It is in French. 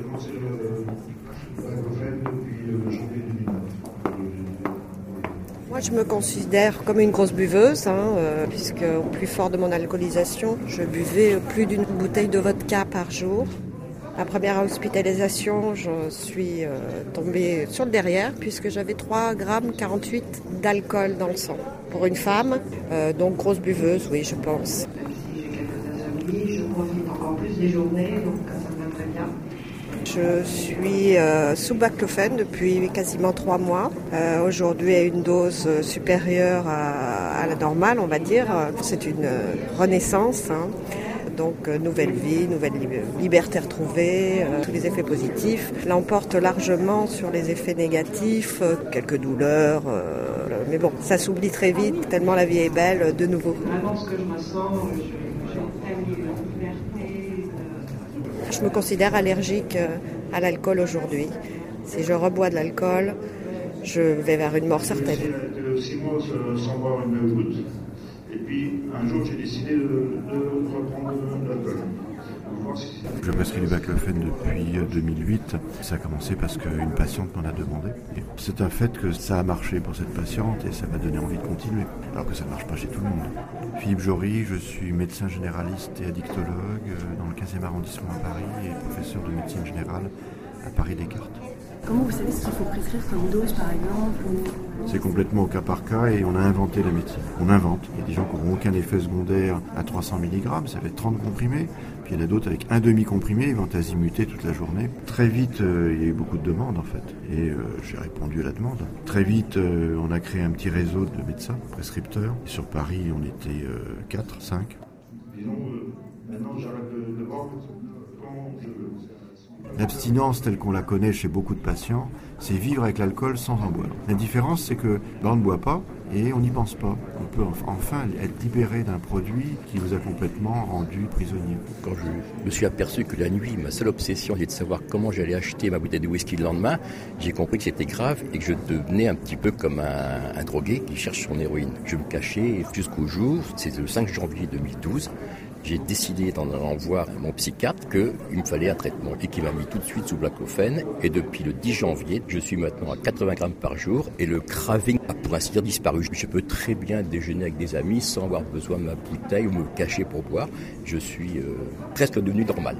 J'ai commencé le baclofen depuis janvier 2009. Moi, je me considère comme une grosse buveuse, hein, euh, puisque au plus fort de mon alcoolisation, je buvais plus d'une bouteille de vodka par jour. Ma première hospitalisation, je suis euh, tombée sur le derrière puisque j'avais 3 grammes 48 d'alcool dans le sang. Pour une femme, euh, donc grosse buveuse, oui, je pense. Je profite encore plus des journées, donc ça me va très bien. Je suis euh, sous baclofen depuis quasiment trois mois. Euh, Aujourd'hui, à une dose supérieure à, la normale, on va dire. C'est une renaissance. Hein. Donc, euh, nouvelle vie, nouvelle liberté retrouvée, euh, tous les effets positifs l'emportent largement sur les effets négatifs, euh, quelques douleurs. mais bon, ça s'oublie très vite, tellement la vie est belle de nouveau. Vraiment, ce que je ressens, j'ai liberté. Je me considère allergique à l'alcool aujourd'hui. Si je rebois de l'alcool, je vais vers une mort certaine. Six mois sans boire une goutte. Et puis un jour, j'ai décidé de, de reprendre l'alcool. Je prescris du baclofen depuis 2008. Ça a commencé parce qu'une patiente m'en a demandé. C'est un fait que ça a marché pour cette patiente et ça m'a donné envie de continuer, alors que ça ne marche pas chez tout le monde. Philippe Jory, je suis médecin généraliste et addictologue dans le 15e arrondissement à Paris et professeur de médecine générale à Paris Descartes. Comment vous savez ce qu'il faut prescrire comme dose, par exemple C'est complètement au cas par cas et on a inventé la médecine. On invente. Il y a des gens qui n'auront aucun effet secondaire à 300 mg, ça fait 30 comprimés. Puis il y en a d'autres avec un demi-comprimé, ils vont azimuter toute la journée. Très vite, euh, il y a eu beaucoup de demandes en fait. Et euh, j'ai répondu à la demande. Très vite, euh, on a créé un petit réseau de médecins, prescripteurs. sur Paris, on était 4, 5. Disons, maintenant j'arrête de, boire. L'abstinence telle qu'on la connaît chez beaucoup de patients, c'est vivre avec l'alcool sans en boire. La différence, c'est que ben, on ne boit pas et on n'y pense pas. On peut enfin être libéré d'un produit qui vous a complètement rendu prisonnier. Quand je me suis aperçu que la nuit, ma seule obsession était de savoir comment j'allais acheter ma bouteille de whisky le lendemain, j'ai compris que c'était grave et que je devenais un petit peu comme un, un drogué qui cherche son héroïne. Je me cachais jusqu'au jour, c'est le 5 janvier 2012, j'ai décidé d'en allant voir mon psychiatre qu'il me fallait un traitement et qu'il m'a mis tout de suite sous baclofen. Et depuis le 10 janvier, je suis maintenant à 80 grammes par jour et le craving a pour ainsi dire disparu. Je peux très bien déjeuner avec des amis sans avoir besoin de ma bouteille ou me cacher pour boire. Je suis euh, presque devenu normal.